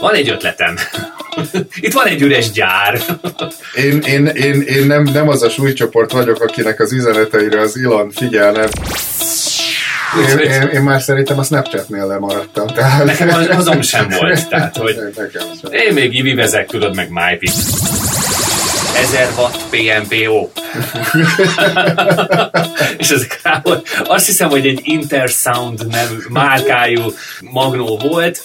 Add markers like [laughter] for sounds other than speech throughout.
Van egy ötletem. [laughs] Itt van egy üres gyár. Én, én, én, én nem, nem az a súlycsoport vagyok, akinek az üzeneteire az Ilon figyelne. Én, én, én már szerintem a Snapchatnél lemaradtam. Tehát... Nekem az, azon sem volt. Tehát, hogy [laughs] sem. én még Ivi vezek, tudod, meg MyPit. 1000 watt PMPO. [laughs] És ezek rá. Azt hiszem, hogy egy Intersound nevű márkájú magnó volt.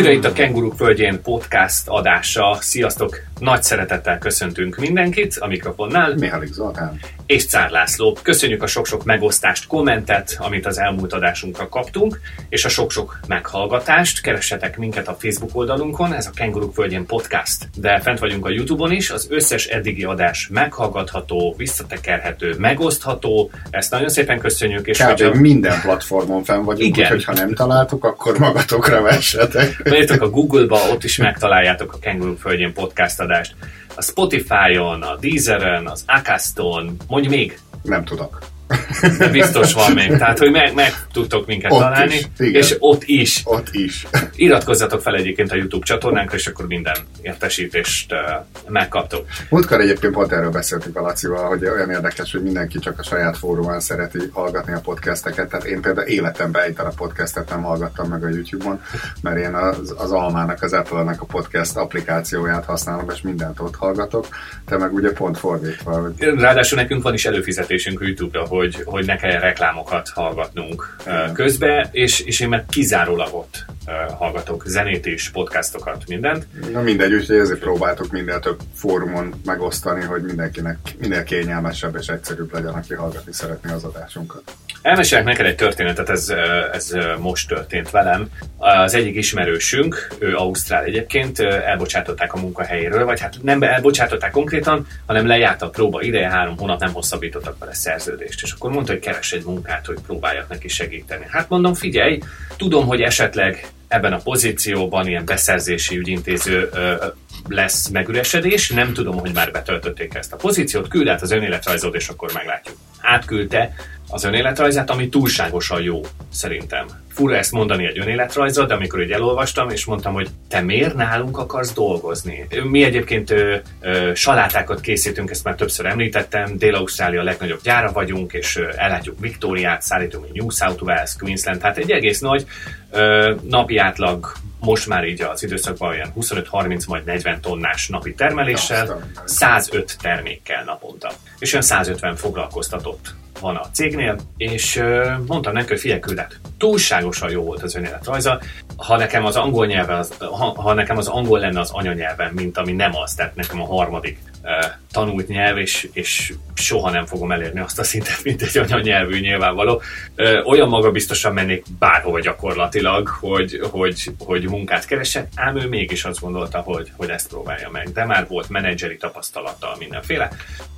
Újra itt a Kenguruk Földjén podcast adása. Sziasztok! Nagy szeretettel köszöntünk mindenkit a mikrofonnál, Mihálik Zoltán. és Cár László. Köszönjük a sok-sok megosztást, kommentet, amit az elmúlt adásunkra kaptunk, és a sok-sok meghallgatást. Keressetek minket a Facebook oldalunkon, ez a Kenguruk Földjén podcast. De fent vagyunk a YouTube-on is, az összes eddigi adás meghallgatható, visszatekerhető, megosztható. Ezt nagyon szépen köszönjük, és Kb. hogyha minden platformon fenn vagyunk, Igen. úgyhogy ha nem találtuk, akkor magatokra vessetek. Beírtok a Google-ba, ott is megtaláljátok a Kenguruk Földjén podcast adást. A Spotify-on, a Deezeren, az Acaston, mondj még, Nem tudok. De biztos van még. Tehát, hogy meg, meg tudtok minket Ott találni, is, igen. és ott is. Ott is. Iratkozzatok fel egyébként a YouTube csatornánkra, és akkor minden értesítést uh, megkaptok. Múltkor egyébként pont erről beszéltünk a Lacival, hogy olyan érdekes, hogy mindenki csak a saját fórumán szereti hallgatni a podcasteket. Tehát én például életemben egy darab podcastet nem hallgattam meg a YouTube-on, mert én az, az Almának, az Apple-nek a podcast applikációját használom, és mindent ott hallgatok. Te meg ugye pont fordítva, hogy Ráadásul nekünk van is előfizetésünk a YouTube-ra, hogy, hogy ne kelljen reklámokat hallgatnunk közbe, és, és én meg kizárólag ott hallgatok zenét és podcastokat, mindent. Na mindegy, úgyhogy ezért próbáltuk minél több fórumon megosztani, hogy mindenkinek minél kényelmesebb és egyszerűbb legyen, aki hallgatni szeretné az adásunkat. Elmesélek neked egy történetet, ez, ez most történt velem. Az egyik ismerősünk, ő Ausztrál egyébként, elbocsátották a munkahelyéről, vagy hát nem elbocsátották konkrétan, hanem lejárt a próba ideje, három hónap nem hosszabbítottak vele szerződést. És akkor mondta, hogy keres egy munkát, hogy próbáljak neki segíteni. Hát mondom, figyelj, tudom, hogy esetleg ebben a pozícióban ilyen beszerzési ügyintéző lesz megüresedés, nem tudom, hogy már betöltötték ezt a pozíciót, küld át az önéletrajzod, és akkor meglátjuk. Átküldte az önéletrajzát, ami túlságosan jó, szerintem. Fura ezt mondani egy önéletrajzot, de amikor így elolvastam, és mondtam, hogy te miért nálunk akarsz dolgozni? Mi egyébként ö, ö, salátákat készítünk, ezt már többször említettem, Dél-Ausztrália legnagyobb gyára vagyunk, és ö, ellátjuk Viktóriát, szállítunk New South Wales, Queensland, tehát egy egész nagy ö, napi átlag most már így az időszakban olyan 25-30, majd 40 tonnás napi termeléssel, Aztán. 105 termékkel naponta. És olyan 150 foglalkoztatott van a cégnél, és mondtam neki, hogy figyelj, küld át. Túlságosan jó volt az önéletrajza. Ha nekem az angol nyelve, az, ha, ha nekem az angol lenne az anyanyelvem, mint ami nem az, tehát nekem a harmadik tanult nyelv, és, és soha nem fogom elérni azt a szintet, mint egy anyanyelvű nyilvánvaló. Olyan magabiztosan mennék bárhova gyakorlatilag, hogy, hogy, hogy munkát keresek, ám ő mégis azt gondolta, hogy, hogy ezt próbálja meg. De már volt menedzseri tapasztalata mindenféle.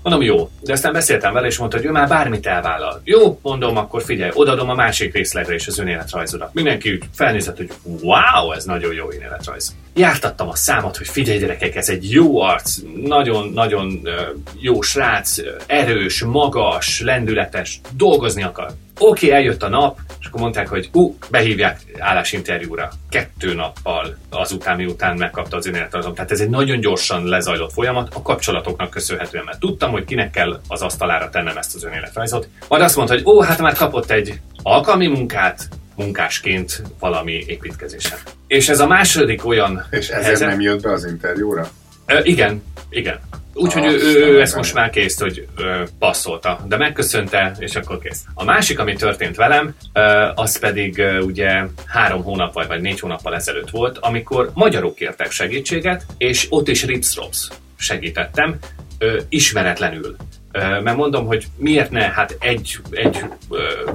Mondom, jó. De aztán beszéltem vele, és mondta, hogy ő már bármit elvállal. Jó, mondom, akkor figyelj, odadom a másik részletre is az önéletrajzodat. Mindenki felnézett, hogy wow, ez nagyon jó önéletrajz. Jártattam a számot, hogy figyelj gyerekek, ez egy jó arc, nagyon, nagyon ö, jó srác, erős, magas, lendületes, dolgozni akar. Oké, okay, eljött a nap, és akkor mondták, hogy ú, behívják állásinterjúra. Kettő nappal azután, miután megkapta az önéletrajzom. Tehát ez egy nagyon gyorsan lezajlott folyamat, a kapcsolatoknak köszönhetően, mert tudtam, hogy kinek kell az asztalára tennem ezt az önéletrajzot. Majd azt mondta, hogy ó, hát már kapott egy alkalmi munkát, munkásként valami építkezésen. És ez a második olyan És ezért helyzet- nem jött be az interjúra? Ö, igen, igen. Úgyhogy ő, ő, ő ezt most már kész, hogy ö, passzolta, de megköszönte, és akkor kész. A másik, ami történt velem, ö, az pedig ö, ugye három hónap vagy, vagy négy hónappal ezelőtt volt, amikor magyarok kértek segítséget, és ott is Ripsrops segítettem, ö, ismeretlenül. Mert mondom, hogy miért ne, hát egy, egy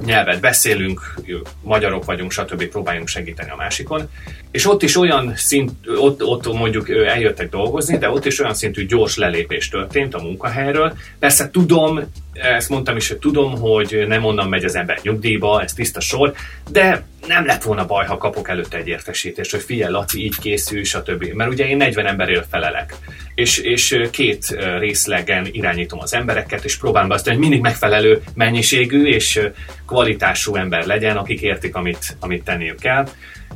nyelvet beszélünk, magyarok vagyunk, stb. próbáljunk segíteni a másikon. És ott is olyan szint, ott, ott mondjuk eljöttek dolgozni, de ott is olyan szintű gyors lelépés történt a munkahelyről. Persze tudom, ezt mondtam is, hogy tudom, hogy nem onnan megy az ember nyugdíjba, ez tiszta sor, de nem lett volna baj, ha kapok előtte egy értesítést, hogy figyelj, Laci, így készül, stb. Mert ugye én 40 emberért felelek, és, és két részlegen irányítom az embereket, és próbálom azt, hogy mindig megfelelő mennyiségű és kvalitású ember legyen, akik értik, amit, amit tenniük kell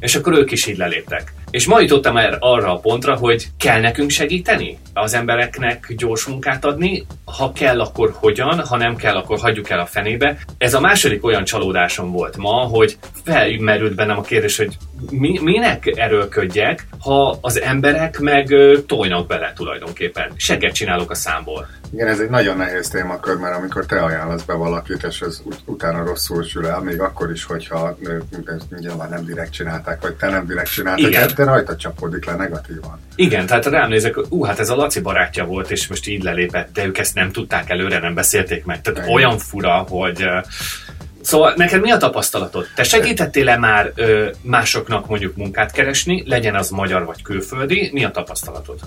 és akkor ők is így leléptek. És ma jutottam el arra a pontra, hogy kell nekünk segíteni az embereknek gyors munkát adni, ha kell, akkor hogyan, ha nem kell, akkor hagyjuk el a fenébe. Ez a második olyan csalódásom volt ma, hogy felmerült bennem a kérdés, hogy mi, minek erőlködjek, ha az emberek meg tojnak bele tulajdonképpen. Seget csinálok a számból. Igen, ez egy nagyon nehéz témakör, mert amikor te ajánlasz be valakit, és ez ut- utána rosszul sül el, még akkor is, hogyha nyilván nem direkt csinálták, vagy te nem direkt csináltad, Igen. De rajta csapódik le negatívan. Igen, tehát rám nézek, ú, hát ez a Laci barátja volt, és most így lelépett, de ők ezt nem tudták előre, nem beszélték meg. Tehát Igen. olyan fura, hogy Szóval neked mi a tapasztalatod? Te segítettél-e már ö, másoknak mondjuk munkát keresni, legyen az magyar vagy külföldi? Mi a tapasztalatod?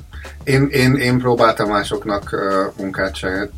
Én, én, én próbáltam másoknak ö, munkát segít,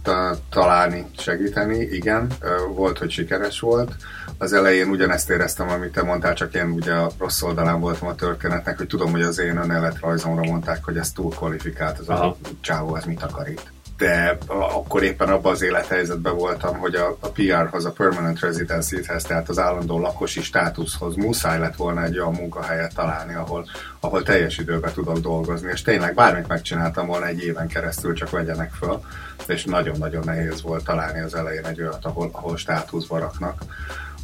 találni, segíteni, igen. Ö, volt, hogy sikeres volt. Az elején ugyanezt éreztem, amit te mondtál, csak én ugye a rossz oldalán voltam a történetnek, hogy tudom, hogy az én önéletrajzomra mondták, hogy ez túl kvalifikált, az Aha. a csávó, ez mit akar itt de akkor éppen abban az élethelyzetben voltam, hogy a, a PR-hoz, a Permanent Residency-hez, tehát az állandó lakosi státuszhoz muszáj lett volna egy olyan munkahelyet találni, ahol, ahol teljes időben tudok dolgozni, és tényleg bármit megcsináltam volna egy éven keresztül, csak vegyenek föl, és nagyon-nagyon nehéz volt találni az elején egy olyat, ahol, ahol státuszba raknak.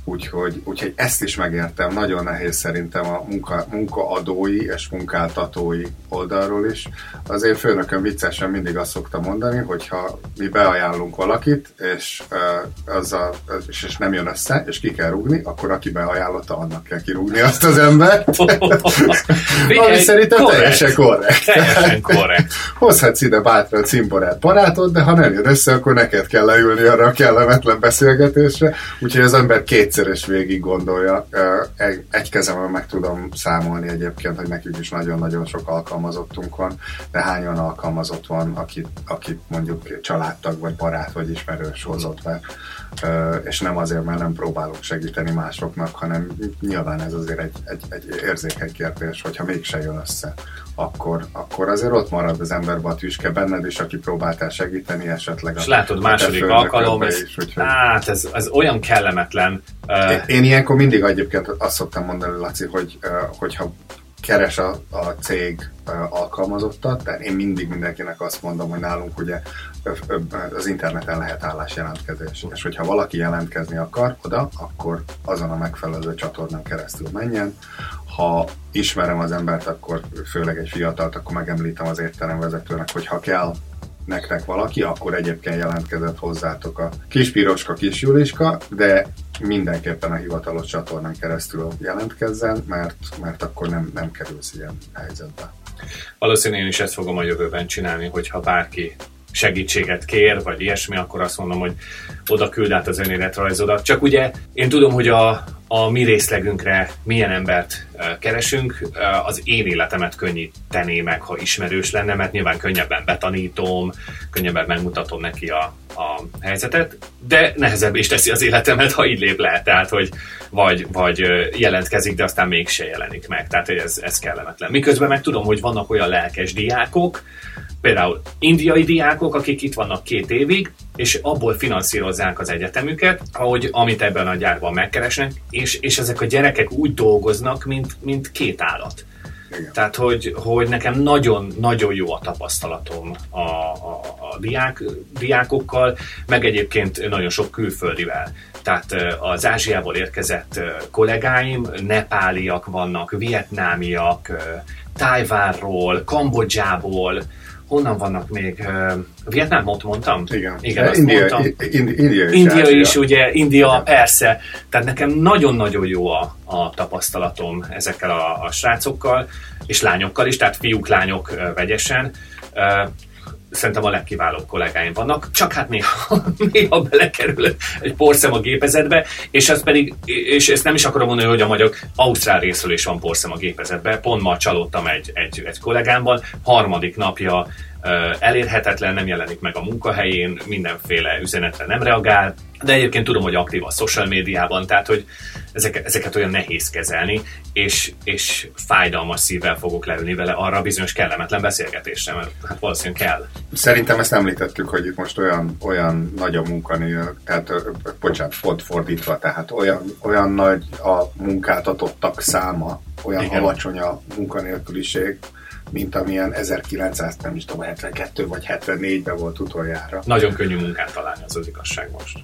Úgyhogy, úgyhogy ezt is megértem. Nagyon nehéz szerintem a munka, munkaadói és munkáltatói oldalról is. Az én főnökön viccesen mindig azt szokta mondani, hogy ha mi beajánlunk valakit, és, uh, az a, és, és nem jön össze, és ki kell rúgni, akkor aki beajánlotta, annak kell kirúgni azt az embert. [laughs] Ami szerintem korrekt. teljesen korrekt. Teljesen korrekt. Hozhatsz ide bátran cimborát barátod, de ha nem jön össze, akkor neked kell leülni arra a kellemetlen beszélgetésre. Úgyhogy az ember két kétszeres végig gondolja. Egy, egy kezemben meg tudom számolni egyébként, hogy nekünk is nagyon-nagyon sok alkalmazottunk van, de hányan alkalmazott van, akit, akit mondjuk családtag, vagy barát, vagy ismerős hozott be és nem azért, mert nem próbálok segíteni másoknak, hanem nyilván ez azért egy, egy, egy érzékeny kérdés, hogyha mégse jön össze, akkor, akkor azért ott marad az emberbe a tüske benned, és aki próbáltál segíteni esetleg. És látod, második alkalom, ez, is, úgyhogy... hát ez, ez olyan kellemetlen. Én, én ilyenkor mindig egyébként azt szoktam mondani, Laci, hogy hogyha keres a, a cég alkalmazottat, tehát én mindig mindenkinek azt mondom, hogy nálunk ugye az interneten lehet állásjelentkezés, és hogyha valaki jelentkezni akar oda, akkor azon a megfelelő csatornán keresztül menjen. Ha ismerem az embert, akkor főleg egy fiatalt, akkor megemlítem az étteremvezetőnek, hogy ha kell nektek valaki, akkor egyébként jelentkezett hozzátok a kis piroska, kis Juliska, de mindenképpen a hivatalos csatornán keresztül jelentkezzen, mert, mert akkor nem, nem kerülsz ilyen helyzetbe. Valószínűleg én is ezt fogom a jövőben csinálni, hogyha bárki segítséget kér, vagy ilyesmi, akkor azt mondom, hogy oda küld át az önéletrajzodat. Csak ugye én tudom, hogy a, a mi részlegünkre milyen embert keresünk, az én életemet könnyítené meg, ha ismerős lenne, mert nyilván könnyebben betanítom, könnyebben megmutatom neki a, a helyzetet, de nehezebb is teszi az életemet, ha így lép le, tehát hogy vagy, vagy jelentkezik, de aztán mégse jelenik meg, tehát ez, ez kellemetlen. Miközben meg tudom, hogy vannak olyan lelkes diákok, például indiai diákok, akik itt vannak két évig, és abból finanszírozzák az egyetemüket, ahogy amit ebben a gyárban megkeresnek, és, és ezek a gyerekek úgy dolgoznak, mint, mint két állat. Igen. Tehát, hogy, hogy nekem nagyon-nagyon jó a tapasztalatom a, a, a diák, diákokkal, meg egyébként nagyon sok külföldivel. Tehát az Ázsiából érkezett kollégáim, nepáliak vannak, vietnámiak, Tájvárról, Kambodzsából, honnan vannak még? Vietnámot mondtam? Igen. Igen, azt India, mondtam. India, is, India is, ugye, India, Igen. persze. Tehát nekem nagyon-nagyon jó a, a tapasztalatom ezekkel a, a srácokkal, és lányokkal is, tehát fiúk, lányok vegyesen. Szerintem a legkiválóbb kollégáim vannak, csak hát néha, [laughs] néha belekerül egy porszem a gépezetbe, és ez pedig, és ezt nem is akarom mondani, hogy a magyar Ausztrál részről is van porszem a gépezetbe, pont ma csalódtam egy, egy, egy kollégámban, harmadik napja elérhetetlen, nem jelenik meg a munkahelyén, mindenféle üzenetre nem reagál, de egyébként tudom, hogy aktív a social médiában, tehát hogy ezeket, ezeket olyan nehéz kezelni, és, és fájdalmas szívvel fogok leülni vele arra a bizonyos kellemetlen beszélgetésre, mert hát valószínűleg kell. Szerintem ezt említettük, hogy itt most olyan, olyan nagy a munkanél, tehát bocsánat, ford, fordítva, tehát olyan, olyan nagy a munkáltatottak száma, olyan Igen. alacsony a munkanélküliség, mint amilyen 1900, nem is tudom, 72 vagy 74-ben volt utoljára. Nagyon könnyű munkát találni, az az igazság most.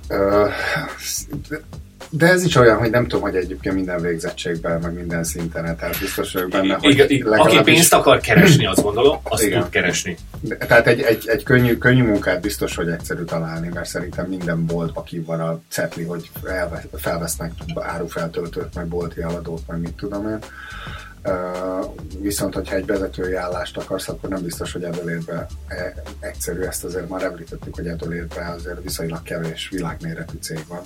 De ez is olyan, hogy nem tudom, hogy egyébként minden végzettségben, meg minden szinten, tehát biztos vagyok benne, hogy igen, legalábbis... Aki pénzt akar keresni, azt gondolom, azt igen. tud keresni. Tehát egy, egy, egy könnyű, könnyű munkát biztos, hogy egyszerű találni, mert szerintem minden bolt, aki van a cetli, hogy felvesznek árufeltöltőt, meg bolti eladót, meg mit tudom én viszont, hogyha egy vezetői állást akarsz, akkor nem biztos, hogy Edelérbe e, egyszerű. Ezt azért már említettük, hogy Edelérbe azért viszonylag kevés világméretű cég van.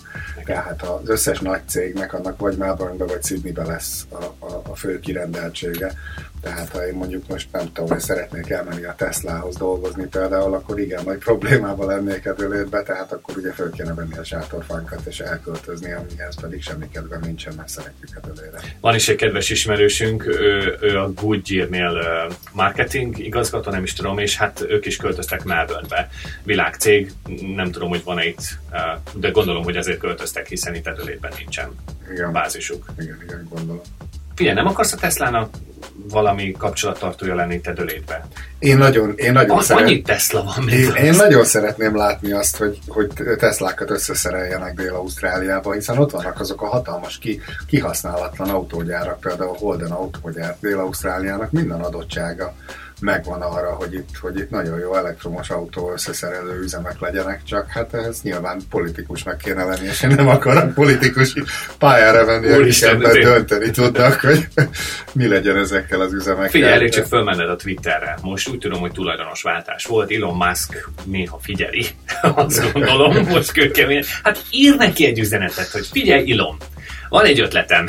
Tehát az összes nagy cégnek annak vagy Melbourne-be, vagy Sydney-be lesz a, a, a fő kirendeltsége. Tehát ha én mondjuk most nem tudom, hogy szeretnék elmenni a Teslahoz dolgozni például, akkor igen, nagy problémával lennék Edelétbe, tehát akkor ugye föl kéne venni a sátorfánkat és elköltözni, amihez pedig semmi kedve nincsen, mert szeretjük Edelére. Van is egy kedves ismerősünk, ő, ő a Goodyear-nél marketing igazgató, nem is tudom, és hát ők is költöztek Melbourne-be. Világcég, nem tudom, hogy van itt, de gondolom, hogy azért költöztek, hiszen itt Edelétben nincsen igen. bázisuk. Igen, igen, gondolom. Figyelj, nem akarsz a Teslának valami kapcsolattartója lenni te dölétbe? Én nagyon, én nagyon Az, szeret... Annyi Tesla van én, én nagyon szeretném látni azt, hogy, hogy Teslákat összeszereljenek Dél-Ausztráliába, hiszen ott vannak azok a hatalmas, ki, kihasználatlan autógyárak, például a Holden autógyár Dél-Ausztráliának minden adottsága megvan arra, hogy itt, hogy itt nagyon jó elektromos autó összeszerelő üzemek legyenek, csak hát ez nyilván politikusnak kéne lenni, és én nem akarok politikus pályára venni, akik ebben dönteni tudnak, hogy mi legyen ezekkel az üzemekkel. Figyelj, elég csak fölmenned a Twitterre. Most úgy tudom, hogy tulajdonos váltás volt. Elon Musk néha figyeli, [laughs] azt gondolom, most kőkemény. Hát ír neki egy üzenetet, hogy figyelj, Elon, van egy ötletem.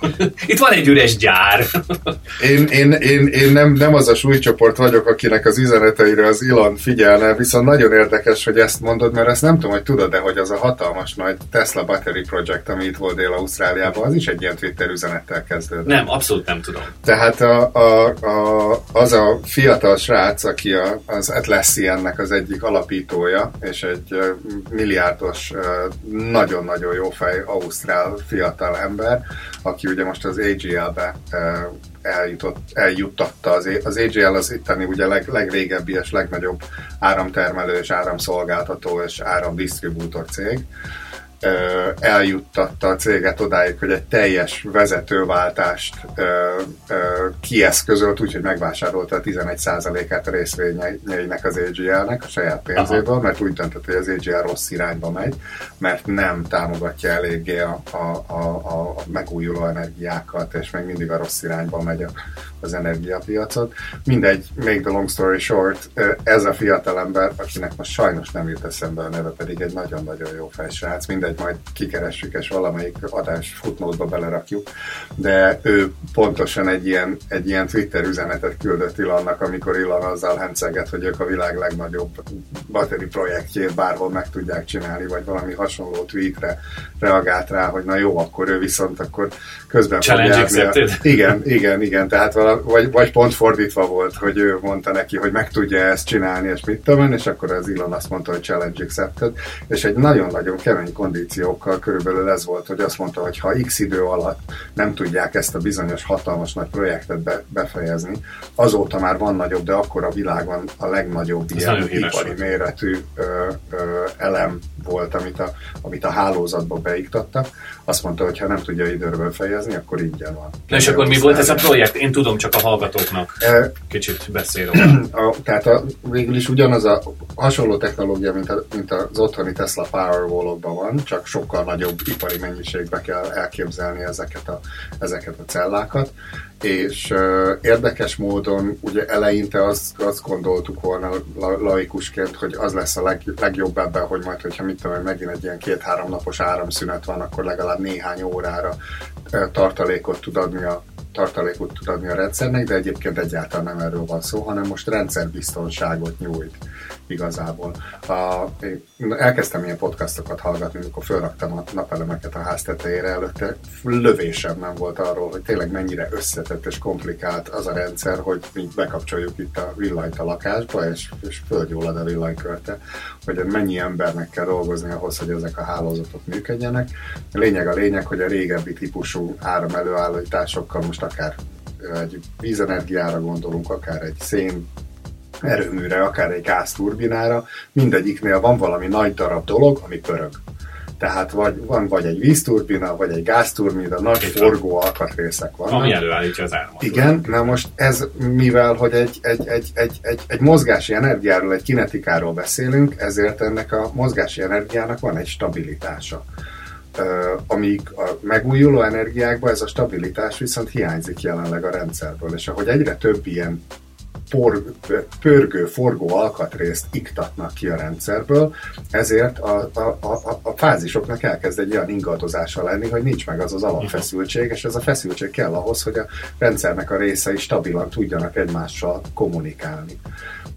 [laughs] Itt van egy üres gyár. én, én, én, én nem, nem az a súlycsoport vagyok, akinek az üzeneteire az Elon figyelne, viszont nagyon érdekes, hogy ezt mondod, mert ezt nem tudom, hogy tudod de hogy az a hatalmas nagy Tesla Battery Project, ami itt volt Dél-Ausztráliában, az is egy ilyen Twitter üzenettel kezdődött. Nem, abszolút nem tudom. Tehát a, a, a, az a fiatal srác, aki a, az Atlassian-nek az egyik alapítója, és egy milliárdos, nagyon-nagyon jó fej ausztrál fiatal ember, aki ugye most az AGL-be eljutott, eljuttatta. Az, az AGL az itteni ugye leg, legrégebbi és legnagyobb áramtermelő és áramszolgáltató és áramdisztribútor cég eljuttatta a céget odáig, hogy egy teljes vezetőváltást kieszközölt, úgyhogy megvásárolta a 11%-át a részvényeinek az AGL-nek a saját pénzéből, Aha. mert úgy döntött, hogy az AGL rossz irányba megy, mert nem támogatja eléggé a, a, a, a megújuló energiákat, és még mindig a rossz irányba megy a, az energiapiacot. Mindegy, make the long story short, ez a fiatalember, akinek most sajnos nem jut eszembe a neve, pedig egy nagyon-nagyon jó fejsrác, mindegy, majd kikeressük, és valamelyik adás futnótba belerakjuk, de ő pontosan egy ilyen, egy ilyen Twitter üzenetet küldött Ilannak, amikor Ilan azzal henceget, hogy ők a világ legnagyobb batteri projektjét bárhol meg tudják csinálni, vagy valami hasonló tweetre reagált rá, hogy na jó, akkor ő viszont akkor közben Challenge accepted. Igen, igen, igen, tehát vala, vagy, vagy pont fordítva volt, hogy ő mondta neki, hogy meg tudja ezt csinálni, és mit tudom és akkor az Elon azt mondta, hogy challenge accepted, és egy nagyon-nagyon kemény kondíciókkal körülbelül ez volt, hogy azt mondta, hogy ha x idő alatt nem tudják ezt a bizonyos hatalmas nagy projektet be, befejezni, azóta már van nagyobb, de akkor a világon a legnagyobb ez ilyen ipari méretű ö, ö, elem volt, amit a, amit a hálózatba beiktattak, azt mondta, hogy ha nem tudja időről fejezni, akkor ingyen van. Na és akkor mi volt ez a projekt? Én tudom csak a hallgatóknak e, kicsit beszélni. A, tehát a, végül is ugyanaz a hasonló technológia, mint, a, mint az otthoni Tesla powerwall van, csak sokkal nagyobb ipari mennyiségbe kell elképzelni ezeket a, ezeket a cellákat, és uh, érdekes módon ugye eleinte azt, azt gondoltuk volna la, laikusként, hogy az lesz a leg, legjobb ebben, hogy majd, hogyha mit tudom, megint egy ilyen két-három napos áramszünet van, akkor legalább néhány órára uh, tartalékot tud adni a tartalékot tud adni a rendszernek, de egyébként egyáltalán nem erről van szó, hanem most rendszerbiztonságot nyújt igazából. A, én elkezdtem ilyen podcastokat hallgatni, amikor felraktam a napelemeket a ház tetejére, előtte lövésem nem volt arról, hogy tényleg mennyire összetett és komplikált az a rendszer, hogy mi bekapcsoljuk itt a villanyt a lakásba, és, és földgyullad a villanykörte, hogy mennyi embernek kell dolgozni ahhoz, hogy ezek a hálózatok működjenek. A lényeg a lényeg, hogy a régebbi típusú áram előállításokkal most akár egy vízenergiára gondolunk, akár egy szén erőműre, akár egy gázturbinára, mindegyiknél van valami nagy darab dolog, ami pörög. Tehát vagy, van vagy egy vízturbina, vagy egy gázturbina, nagy Itt forgó alkatrészek vannak. Ami előállítja az áramot. Igen, na most ez, mivel hogy egy, egy, egy, egy, egy, egy mozgási energiáról, egy kinetikáról beszélünk, ezért ennek a mozgási energiának van egy stabilitása. Amíg a megújuló energiákban ez a stabilitás viszont hiányzik jelenleg a rendszerből, és ahogy egyre több ilyen por, pörgő, forgó alkatrészt iktatnak ki a rendszerből, ezért a, a, a, a fázisoknak elkezd egy olyan ingadozása lenni, hogy nincs meg az az alapfeszültség, és ez a feszültség kell ahhoz, hogy a rendszernek a részei stabilan tudjanak egymással kommunikálni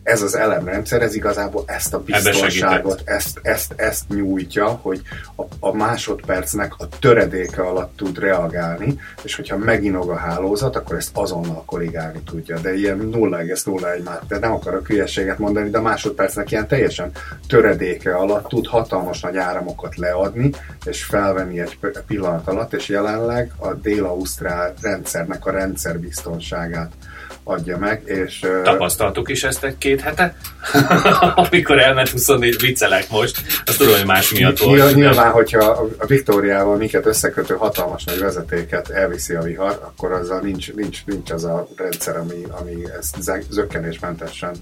ez az elemrendszer, ez igazából ezt a biztonságot, ezt, ezt, ezt nyújtja, hogy a, a másodpercnek a töredéke alatt tud reagálni, és hogyha meginog a hálózat, akkor ezt azonnal korrigálni tudja. De ilyen 0,01 már, de nem akarok hülyeséget mondani, de a másodpercnek ilyen teljesen töredéke alatt tud hatalmas nagy áramokat leadni, és felvenni egy pillanat alatt, és jelenleg a dél-ausztrál rendszernek a rendszerbiztonságát adja meg, és... Tapasztaltuk is ezt egy-két hete, [laughs] amikor elment 24 viccelek most, azt tudom, hogy más miatt volt. Nyilván, hogyha a Viktóriával minket összekötő hatalmas nagy vezetéket elviszi a vihar, akkor azzal nincs, nincs, nincs az a rendszer, ami, ami ezt zökkenésmentesen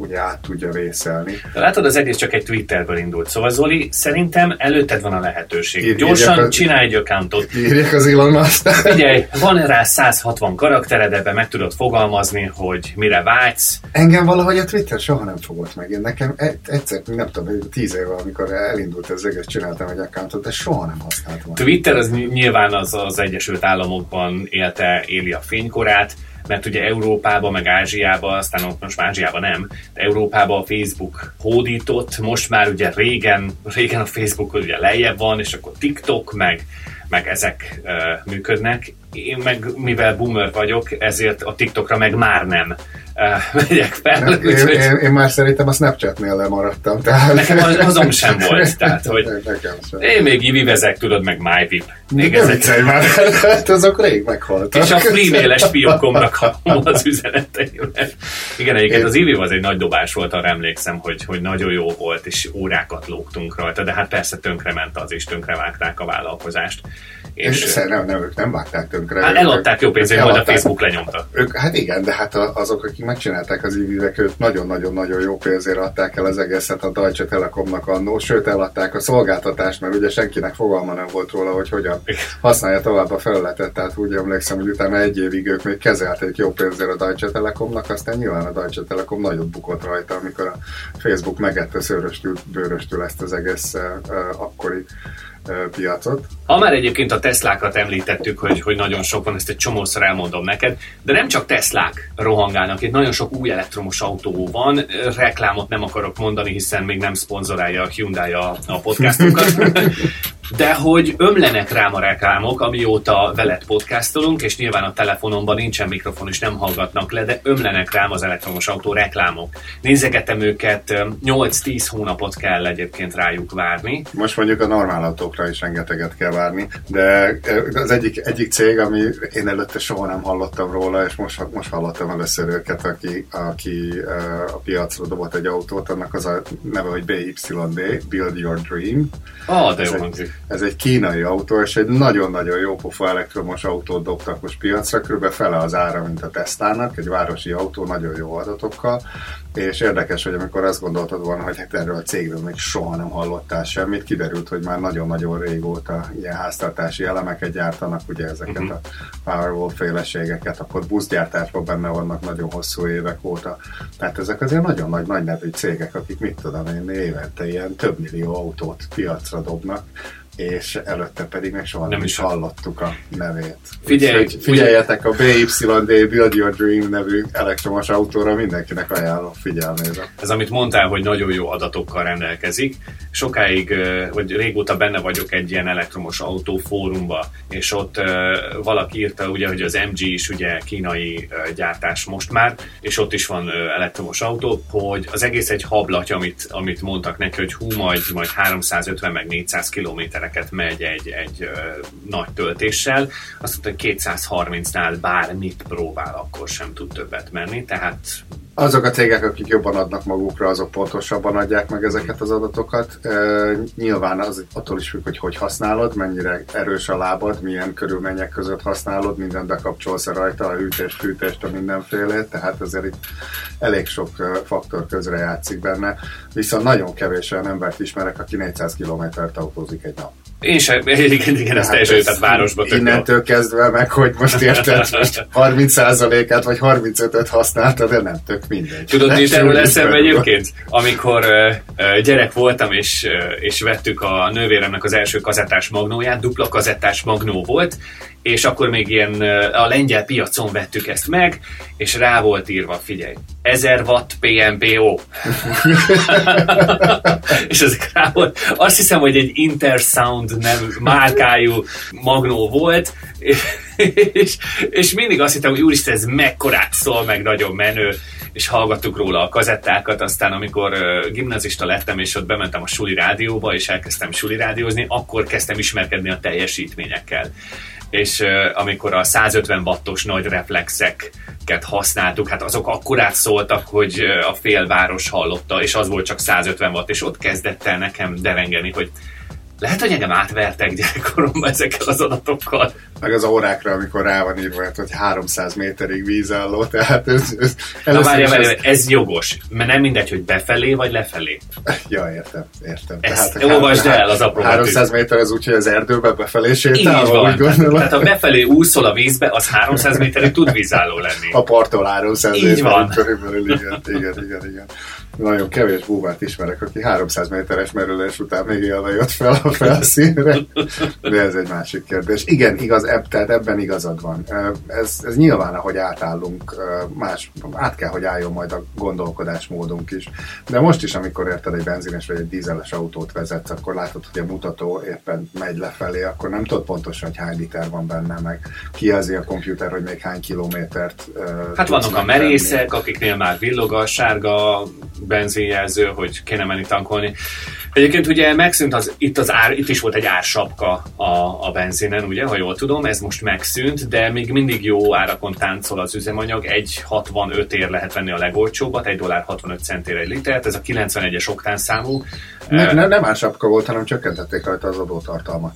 ugye át tudja vészelni. De látod, az egész csak egy Twitterből indult. Szóval Zoli, szerintem előtted van a lehetőség. Ír, Gyorsan a, csinálj egy accountot. Írják az Elon Musk. Figyelj, van rá 160 karaktered, ebben meg tudod fogalmazni, hogy mire vágysz. Engem valahogy a Twitter soha nem fogott meg. Én nekem egyszer, nem tudom, tíz éve, amikor elindult ez egész, csináltam egy accountot, de soha nem használtam. Twitter az nyilván az, az Egyesült Államokban élte, éli a fénykorát, mert ugye Európában, meg Ázsiában, aztán ott most már Ázsiában nem, de Európában a Facebook hódított, most már ugye régen, régen a Facebook ugye lejjebb van, és akkor TikTok, meg, meg ezek uh, működnek. Én meg, mivel boomer vagyok, ezért a TikTokra meg már nem megyek fel. Én, úgy, én, én, már szerintem a Snapchatnél lemaradtam. Tehát... Nekem az, azon sem volt. [laughs] Tehát, hogy Nekem sem. Én még Ivi vezek, tudod, meg MyVip. Még nem ezek... már, hát azok rég meghaltak. És a freemail-es fiókomra kapom az üzeneteimet. Igen, egyébként az Ivi az egy nagy dobás volt, arra emlékszem, hogy, hogy nagyon jó volt, és órákat lógtunk rajta, de hát persze tönkrement az is, tönkrevágták a vállalkozást. És, és nem, nem, ők nem vágták tönkre. Hát eladták jó pénzért, majd a Facebook lenyomta. Ők, hát igen, de hát azok, akik megcsinálták az ivivek, ők nagyon-nagyon-nagyon jó pénzért adták el az egészet a Deutsche Telekomnak annó, sőt eladták a szolgáltatást, mert ugye senkinek fogalma nem volt róla, hogy hogyan használja tovább a felületet, tehát úgy emlékszem, hogy utána egy évig ők még kezelték jó pénzért a Deutsche Telekomnak, aztán nyilván a Deutsche Telekom nagyot bukott rajta, amikor a Facebook megette szőröstül, bőröstül ezt az egész uh, akkori piacot. Ha már egyébként a Teslákat említettük, hogy, hogy nagyon sok van, ezt egy csomószor elmondom neked, de nem csak Teslák rohangálnak, itt nagyon sok új elektromos autó van, reklámot nem akarok mondani, hiszen még nem szponzorálja a Hyundai a, a podcastunkat, [laughs] de hogy ömlenek rám a reklámok, amióta veled podcastolunk, és nyilván a telefonomban nincsen mikrofon, és nem hallgatnak le, de ömlenek rám az elektromos autó reklámok. Nézegetem őket, 8-10 hónapot kell egyébként rájuk várni. Most mondjuk a normál autókra is rengeteget kell várni, de az egyik, egyik cég, ami én előtte soha nem hallottam róla, és most, most hallottam először őket, aki, aki a piacra dobott egy autót, annak az a neve, hogy BYD, Build Your Dream. Ah, de jó hangzik ez egy kínai autó, és egy nagyon-nagyon jó pofa elektromos autót dobtak most piacra, kb. fele az ára, mint a Teslának, egy városi autó nagyon jó adatokkal, és érdekes, hogy amikor azt gondoltad volna, hogy hát erről a cégről még soha nem hallottál semmit, kiderült, hogy már nagyon-nagyon régóta ilyen háztartási elemeket gyártanak, ugye ezeket uh-huh. a Powerwall féleségeket, akkor buszgyártásban benne vannak nagyon hosszú évek óta. Tehát ezek azért nagyon nagy, nagy nevű cégek, akik mit tudom én, évente ilyen több millió autót piacra dobnak, és előtte pedig meg soha nem, nem is hallottuk a nevét. Figyelj, Úgyhogy figyeljetek a BYD Build Your Dream nevű elektromos autóra, mindenkinek ajánlom figyelmére. Ez amit mondtál, hogy nagyon jó adatokkal rendelkezik. Sokáig, vagy régóta benne vagyok egy ilyen elektromos autó fórumba, és ott valaki írta ugye, hogy az MG is ugye kínai gyártás most már, és ott is van elektromos autó, hogy az egész egy hablatja, amit, amit mondtak neki, hogy hú, majd, majd 350 meg 400 kilométerek kilométereket megy egy, egy ö, nagy töltéssel, azt mondta, hogy 230-nál bármit próbál, akkor sem tud többet menni, tehát azok a cégek, akik jobban adnak magukra, azok pontosabban adják meg ezeket az adatokat. E, nyilván az attól is függ, hogy hogy használod, mennyire erős a lábad, milyen körülmények között használod, minden bekapcsolsz rajta, a hűtést, fűtést, a mindenfélét, tehát ezért itt elég sok faktor közre játszik benne. Viszont nagyon kevés olyan embert ismerek, aki 400 kilométert autózik egy nap. Én sem, [laughs] igen, igen, ez teljesen tehát városba tök Innentől jó. kezdve meg, hogy most [laughs] érted, most 30%-át vagy 35-öt használtad, de nem tök mindegy. Tudod, mi erről eszembe egyébként? Amikor uh, gyerek voltam, és, uh, és vettük a nővéremnek az első kazettás magnóját, dupla kazettás magnó volt, és akkor még ilyen a lengyel piacon vettük ezt meg, és rá volt írva, figyelj, 1000 watt PMPO. [laughs] és ezek rá volt. Azt hiszem, hogy egy Intersound nem márkájú magnó volt, és, és mindig azt hittem, hogy úristen, ez mekkorát szól, meg nagyon menő, és hallgattuk róla a kazettákat, aztán amikor uh, gimnazista lettem, és ott bementem a suli rádióba, és elkezdtem suli rádiózni, akkor kezdtem ismerkedni a teljesítményekkel. És amikor a 150 wattos nagy reflexeket használtuk, hát azok akkorát szóltak, hogy a félváros hallotta, és az volt csak 150 watt, és ott kezdett el nekem derengeni, hogy lehet, hogy engem átvertek gyerekkoromban ezekkel az adatokkal. Meg az órákra, amikor rá van írva, hát, hogy 300 méterig vízálló, tehát ez... ez Na várj, várj, ez... ez jogos, mert nem mindegy, hogy befelé vagy lefelé. [laughs] Ja, értem, értem. Ezt tehát, olvasd el az apró 300 méter az úgy, hogy az erdőbe befelé sétál, Így van. Tehát, tehát ha befelé úszol a vízbe, az 300 méterig tud vízálló lenni. A parttól 300 Így van. körülbelül, igen, igen, igen, igen nagyon kevés búvát ismerek, aki 300 méteres merülés után még élve jött fel a felszínre, de ez egy másik kérdés. Igen, igaz, eb, tehát ebben igazad van. Ez, ez nyilván, ahogy átállunk, más, át kell, hogy álljon majd a gondolkodásmódunk is. De most is, amikor érted egy benzines vagy egy dízeles autót vezetsz, akkor látod, hogy a mutató éppen megy lefelé, akkor nem tudod pontosan, hogy hány liter van benne, meg kijelzi a komputer, hogy még hány kilométert. Hát vannak a merészek, akiknél már villog a sárga benzinjelző, hogy kéne menni tankolni. Egyébként ugye megszűnt az, itt, az ár, itt is volt egy ársapka a, a benzinen, ugye, ha jól tudom, ez most megszűnt, de még mindig jó árakon táncol az üzemanyag, 1,65 ér lehet venni a legolcsóbbat, 1 dollár 65 centért egy litert, ez a 91-es oktán számú. Ne, ne, nem ársapka volt, hanem csökkentették rajta az adótartalmat.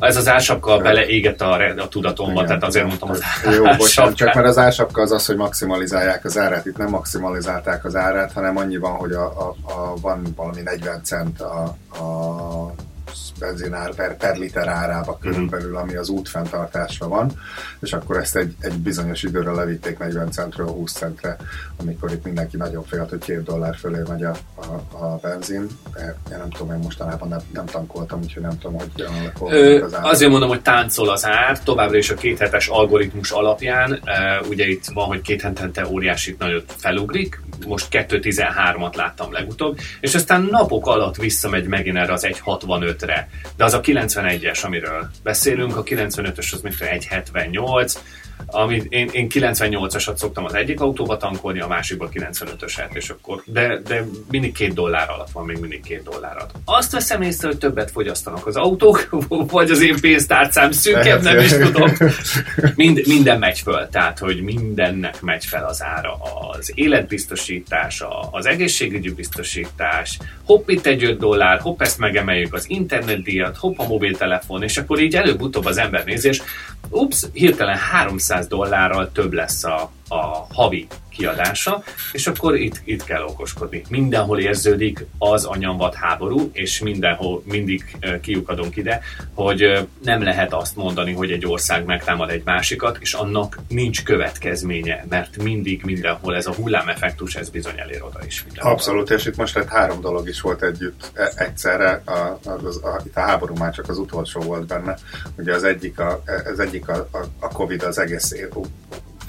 Ez az ársapka beleégett a, a tudatomba, Igen, tehát azért mondtam az Jó, bocsánat, [laughs] csak mert az ársapka az az, hogy maximalizálják az árát. Itt nem maximalizálták az árát, hanem annyi van, hogy a, a, a van valami 40 cent a, a benzinár per, per liter árába körülbelül, ami az útfenntartásra van, és akkor ezt egy, egy bizonyos időre levitték 40 centről 20 centre, amikor itt mindenki nagyon félt, hogy két dollár fölé megy a, a, a benzin. Én nem tudom, én mostanában nem, nem tankoltam, úgyhogy nem tudom, hogy Ö, az ár. Azért mondom, hogy táncol az ár, továbbra is a kéthetes algoritmus alapján, ugye itt van, hogy két hetente óriási nagyot felugrik, most 2.13-at láttam legutóbb, és aztán napok alatt visszamegy megint erre az 1.65-re. De az a 91-es, amiről beszélünk, a 95-ös az mint 1.78, amit én, én 98-asat szoktam az egyik autóba tankolni, a másikba 95-öset, és akkor, de, de mindig két dollár alatt van, még mindig két dollár alatt. Azt veszem észre, hogy többet fogyasztanak az autók, [laughs] vagy az én pénztárcám szűkebb, nem is tudom. Mind, minden megy föl, tehát, hogy mindennek megy fel az ára. Az életbiztosítás, az egészségügyi biztosítás, hopp itt egy 5 dollár, hopp ezt megemeljük az internetdíjat, hopp a mobiltelefon, és akkor így előbb-utóbb az ember nézés, ups, hirtelen 300 dollárral több lesz a, a havi kiadása, és akkor itt, itt kell okoskodni. Mindenhol érződik az a nyomvat háború, és mindenhol mindig kiukadunk ide, hogy nem lehet azt mondani, hogy egy ország megtámad egy másikat, és annak nincs következménye, mert mindig mindenhol ez a hullámeffektus, ez bizony elér oda is. Mindenhol. Abszolút, és itt most egy három dolog is volt együtt e, egyszerre, a, a, a, itt a háború már csak az utolsó volt benne. Ugye az egyik a, az egyik a, a, a Covid az egész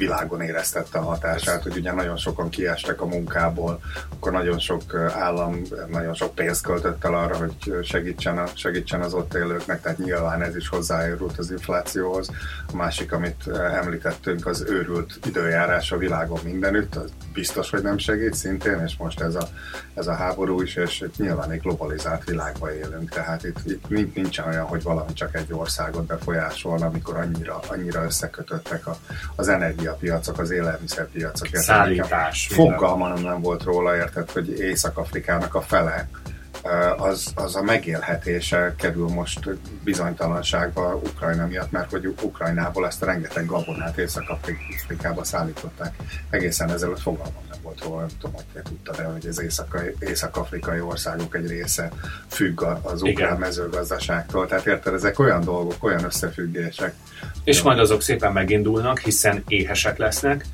világon éreztette a hatását, hogy ugye nagyon sokan kiestek a munkából, akkor nagyon sok állam, nagyon sok pénzt költött el arra, hogy segítsen, a, segítsen az ott élőknek, tehát nyilván ez is hozzájárult az inflációhoz. A másik, amit említettünk, az őrült időjárás a világon mindenütt, az biztos, hogy nem segít szintén, és most ez a, ez a háború is, és nyilván egy globalizált világban élünk, tehát itt, itt nincsen olyan, hogy valami csak egy országot befolyásolna, amikor annyira, annyira összekötöttek a, az energia energiapiacok, az élelmiszerpiacok. Szállítás. Fogalmam nem volt róla, érted, hogy Észak-Afrikának a fele az, az a megélhetése kerül most bizonytalanságba Ukrajna miatt, mert hogy Ukrajnából ezt a rengeteg gabonát Észak-Afrikába szállították. Egészen ezelőtt fogalmam nem volt róla, nem tudom, hogy te tudtad hogy az észak-afrikai országok egy része függ az ukrán Igen. mezőgazdaságtól. Tehát érted, ezek olyan dolgok, olyan összefüggések. És majd azok szépen megindulnak, hiszen éhesek lesznek,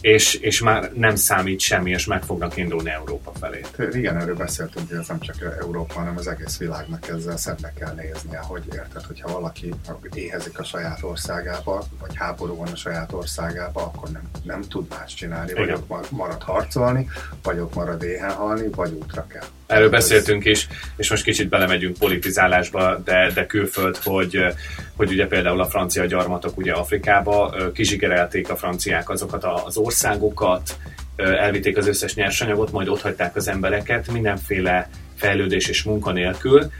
és, és már nem számít semmi, és meg fognak indulni Európa felé. Igen, erről beszéltünk, hogy ez nem csak Európa, hanem az egész világnak ezzel szembe kell néznie, hogy érted, hogyha valaki éhezik a saját országába, vagy háború van a saját országába, akkor nem, nem tud más csinálni, Igen. vagy ott marad harcolni, vagy ott marad éhen halni, vagy útra kell. Erről beszéltünk is, és most kicsit belemegyünk politizálásba, de, de külföld, hogy, hogy ugye például a francia gyarmatok ugye Afrikába kizsigerelték a franciák azokat az országokat, elvitték az összes nyersanyagot, majd ott hagyták az embereket mindenféle fejlődés és munka nélkül,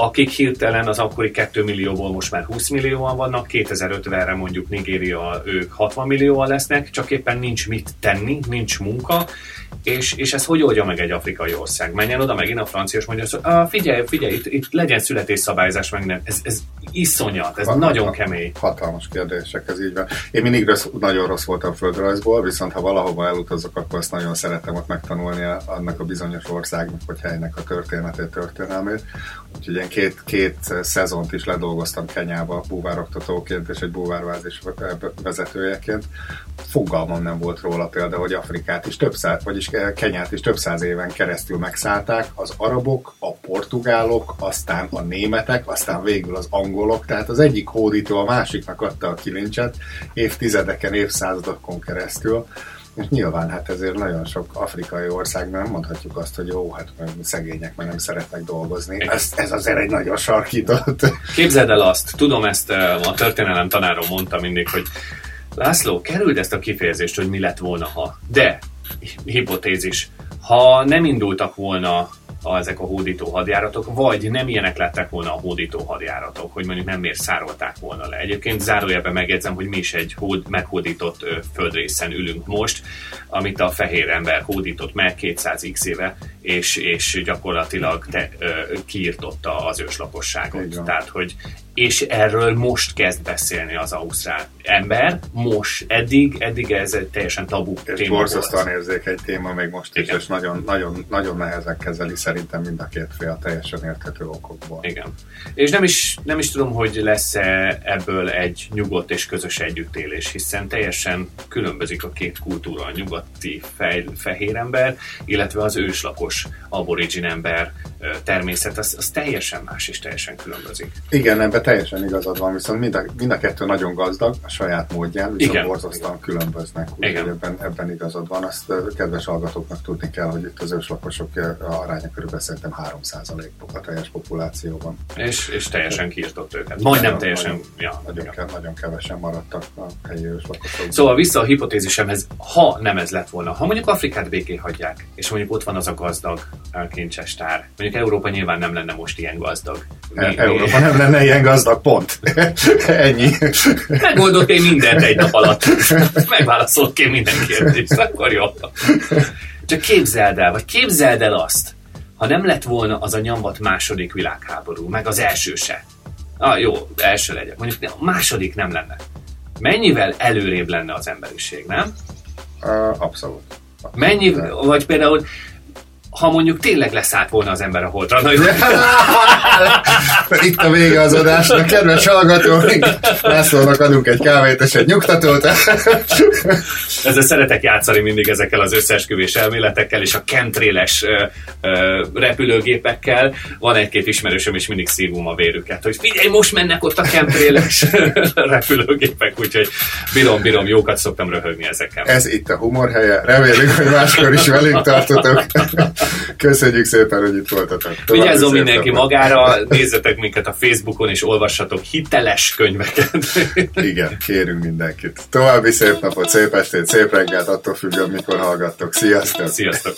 akik hirtelen az akkori 2 millióból most már 20 millióan vannak, 2050-re mondjuk Nigéria, ők 60 millióan lesznek, csak éppen nincs mit tenni, nincs munka, és, és ez hogy oldja meg egy afrikai ország? Menjen oda megint a francia, és mondja, hogy figyelj, figyelj, itt, itt legyen születésszabályzás, meg nem. Ez, ez iszonyat, ez hat, nagyon kemény. Hatalmas kérdések, ez így van. Én mindig rossz, nagyon rossz voltam földrajzból, viszont ha valahova elutazok, akkor azt nagyon szeretem ott megtanulni annak a bizonyos országnak, vagy helynek a történetét, történelmét. Úgyhogy én két, két szezont is ledolgoztam Kenyába búvároktatóként és egy búvárvázis vezetőjeként. Fogalmam nem volt róla például, hogy Afrikát is több száz, vagyis Kenyát is több száz éven keresztül megszállták. Az arabok, a portugálok, aztán a németek, aztán végül az angolok, tehát az egyik hódító a másiknak adta a kilincset évtizedeken, évszázadokon keresztül és nyilván hát ezért nagyon sok afrikai országban nem mondhatjuk azt, hogy jó, hát szegények, mert nem szeretnek dolgozni. Ez, ez azért egy nagyon sarkított. Képzeld el azt, tudom ezt a történelem tanárom mondta mindig, hogy László, kerüld ezt a kifejezést, hogy mi lett volna, ha. De, hipotézis, ha nem indultak volna a, ezek a hódító hadjáratok, vagy nem ilyenek lettek volna a hódító hadjáratok, hogy mondjuk nem miért szárolták volna le. Egyébként zárójelben megjegyzem, hogy mi is egy hód, meghódított földrészen ülünk most, amit a fehér ember hódított meg 200x éve, és, és gyakorlatilag te, ö, kiirtotta az őslakosságot. Tehát, hogy és erről most kezd beszélni az ausztrál ember, most, eddig, eddig ez egy teljesen tabu és téma borzasztóan érzékeny téma még most is, és nagyon, nagyon, nagyon nehezen kezeli szerintem mind a két fél teljesen érthető okokból. Igen. És nem is, nem is tudom, hogy lesz-e ebből egy nyugodt és közös együttélés, hiszen teljesen különbözik a két kultúra, a nyugati fej, fehér ember, illetve az őslakos aborigin ember természet, az, az teljesen más és teljesen különbözik. Igen, ebben teljesen igazad van, viszont mind a, mind a kettő nagyon gazdag a saját módján, viszont Igen. borzasztóan különböznek. Úgyhogy ebben, ebben igazad van. Azt kedves hallgatóknak tudni kell, hogy itt az őslakosok aránya körülbelül szerintem 3% a teljes populációban. És, és teljesen kiirtott őket. Majdnem nagyon, teljesen. Nagyon, ja, nagyon, ke, nagyon kevesen maradtak a helyi őslakosok. Szóval vissza a hipotézisemhez, ha nem ez lett volna, ha mondjuk Afrikát béké hagyják, és mondjuk ott van az a gazdag kincses tár, mondjuk Európa nyilván nem lenne most ilyen gazdag. Mi, Európa mi... nem lenne ilyen gazdag, pont. [laughs] Ennyi. Megoldott én mindent egy nap alatt. Megválaszolt én minden kérdést, akkor jó. Csak képzeld el, vagy képzeld el azt, ha nem lett volna az a nyomvat második világháború, meg az első se. Ah, jó, első legyen. Mondjuk a második nem lenne. Mennyivel előrébb lenne az emberiség, nem? Uh, abszolút. Mennyi, vagy például ha mondjuk tényleg leszállt volna az ember a holdra. Na, jó. [laughs] Itt a vége az adásnak, kedves hallgatók, Lászlónak adunk egy kávét és egy nyugtatót. [laughs] Ezzel szeretek játszani mindig ezekkel az összeesküvés elméletekkel, és a kentréles repülőgépekkel. Van egy-két ismerősöm, és mindig szívum a vérüket, hogy figyelj, most mennek ott a kentréles [laughs] repülőgépek, úgyhogy bírom-bírom, jókat szoktam röhögni ezekkel. Ez itt a humor helye. Reméljük, hogy máskor is velünk tartotok. Köszönjük szépen, hogy itt voltatok. Vigyázzon mindenki magára, nézzetek minket a Facebookon, és olvassatok hiteles könyveket. Igen, kérünk mindenkit. További szép napot, szép estét, szép reggelt, attól függően, mikor hallgattok. Sziasztok! Sziasztok!